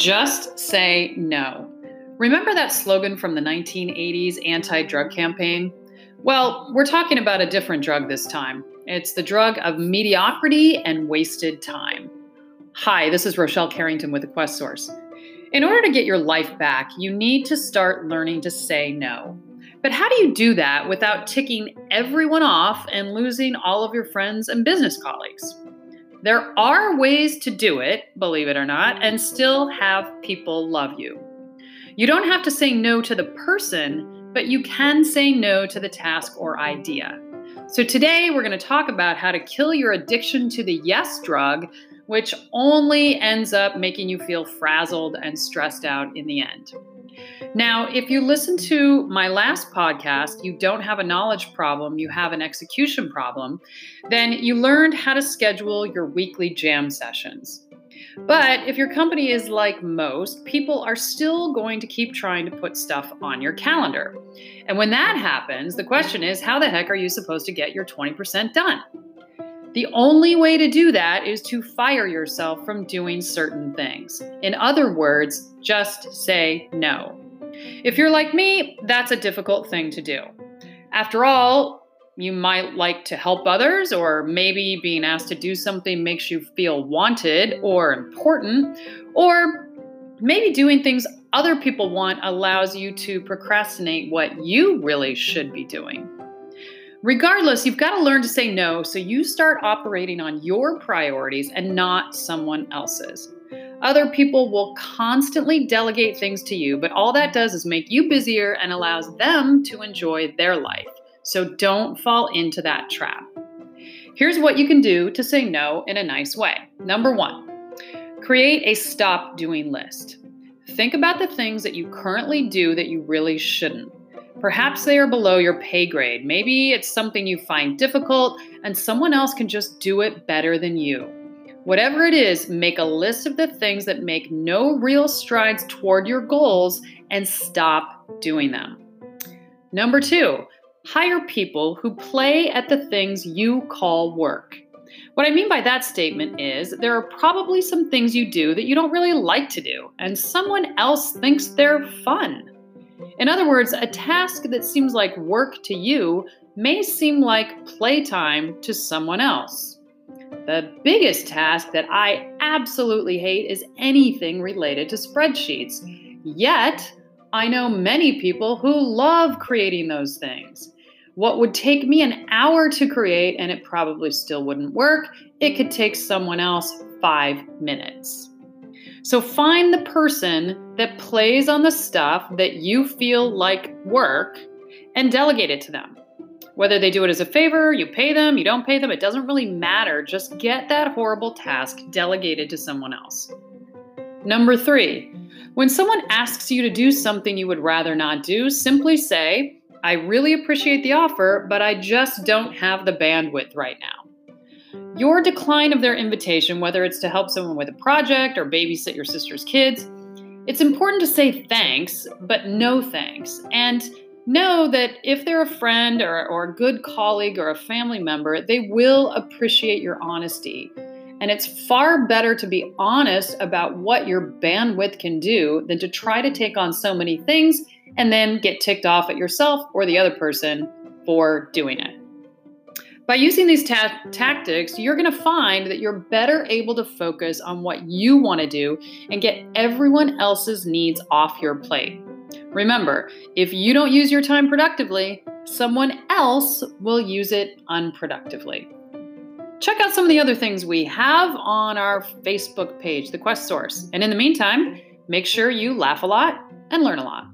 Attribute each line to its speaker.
Speaker 1: Just say no. Remember that slogan from the 1980s anti drug campaign? Well, we're talking about a different drug this time. It's the drug of mediocrity and wasted time. Hi, this is Rochelle Carrington with the Quest Source. In order to get your life back, you need to start learning to say no. But how do you do that without ticking everyone off and losing all of your friends and business colleagues? There are ways to do it, believe it or not, and still have people love you. You don't have to say no to the person, but you can say no to the task or idea. So today we're going to talk about how to kill your addiction to the yes drug, which only ends up making you feel frazzled and stressed out in the end. Now, if you listen to my last podcast, You Don't Have a Knowledge Problem, You Have an Execution Problem, then you learned how to schedule your weekly jam sessions. But if your company is like most, people are still going to keep trying to put stuff on your calendar. And when that happens, the question is how the heck are you supposed to get your 20% done? The only way to do that is to fire yourself from doing certain things. In other words, just say no. If you're like me, that's a difficult thing to do. After all, you might like to help others, or maybe being asked to do something makes you feel wanted or important, or maybe doing things other people want allows you to procrastinate what you really should be doing. Regardless, you've got to learn to say no so you start operating on your priorities and not someone else's. Other people will constantly delegate things to you, but all that does is make you busier and allows them to enjoy their life. So don't fall into that trap. Here's what you can do to say no in a nice way. Number one, create a stop doing list. Think about the things that you currently do that you really shouldn't. Perhaps they are below your pay grade. Maybe it's something you find difficult and someone else can just do it better than you. Whatever it is, make a list of the things that make no real strides toward your goals and stop doing them. Number two, hire people who play at the things you call work. What I mean by that statement is there are probably some things you do that you don't really like to do, and someone else thinks they're fun. In other words, a task that seems like work to you may seem like playtime to someone else. The biggest task that I absolutely hate is anything related to spreadsheets. Yet, I know many people who love creating those things. What would take me an hour to create, and it probably still wouldn't work, it could take someone else five minutes. So find the person that plays on the stuff that you feel like work and delegate it to them. Whether they do it as a favor, you pay them, you don't pay them, it doesn't really matter. Just get that horrible task delegated to someone else. Number three, when someone asks you to do something you would rather not do, simply say, I really appreciate the offer, but I just don't have the bandwidth right now. Your decline of their invitation, whether it's to help someone with a project or babysit your sister's kids, it's important to say thanks, but no thanks. And know that if they're a friend or, or a good colleague or a family member, they will appreciate your honesty. And it's far better to be honest about what your bandwidth can do than to try to take on so many things and then get ticked off at yourself or the other person for doing it. By using these ta- tactics, you're going to find that you're better able to focus on what you want to do and get everyone else's needs off your plate. Remember, if you don't use your time productively, someone else will use it unproductively. Check out some of the other things we have on our Facebook page, The Quest Source. And in the meantime, make sure you laugh a lot and learn a lot.